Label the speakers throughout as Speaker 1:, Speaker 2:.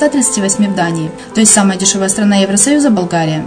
Speaker 1: 138% в Дании. То есть самая дешевая страна Евросоюза – Болгария.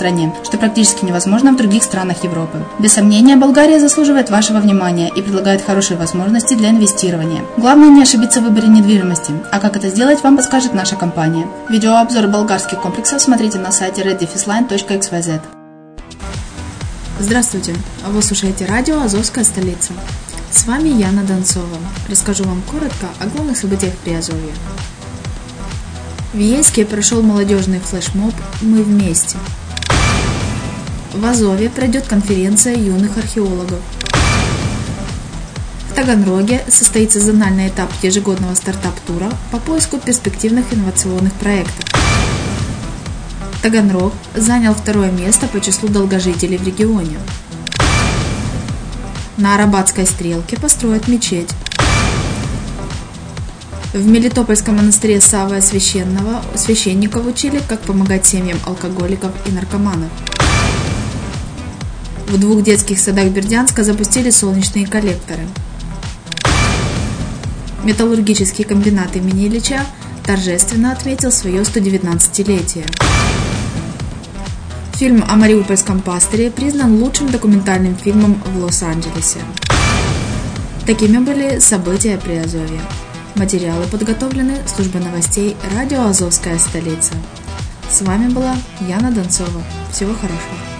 Speaker 1: что практически невозможно в других странах Европы. Без сомнения, Болгария заслуживает вашего внимания и предлагает хорошие возможности для инвестирования. Главное не ошибиться в выборе недвижимости, а как это сделать, вам подскажет наша компания. Видеообзор болгарских комплексов смотрите на сайте reddefisline.xyz. Здравствуйте! Вы слушаете радио «Азовская столица». С вами Яна Донцова. Расскажу вам коротко о главных событиях Приазовья. В Ейске прошел молодежный флешмоб «Мы вместе». В Азове пройдет конференция юных археологов. В Таганроге состоится зональный этап ежегодного стартап-тура по поиску перспективных инновационных проектов. Таганрог занял второе место по числу долгожителей в регионе. На Арабатской стрелке построят мечеть. В Мелитопольском монастыре Савы Священного священников учили, как помогать семьям алкоголиков и наркоманов. В двух детских садах Бердянска запустили солнечные коллекторы. Металлургический комбинат имени Ильича торжественно отметил свое 119-летие. Фильм о Мариупольском пастыре признан лучшим документальным фильмом в Лос-Анджелесе. Такими были события при Азове. Материалы подготовлены службой новостей «Радио Азовская столица». С вами была Яна Донцова. Всего хорошего.